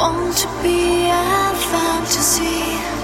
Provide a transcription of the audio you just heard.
Want to be a fantasy?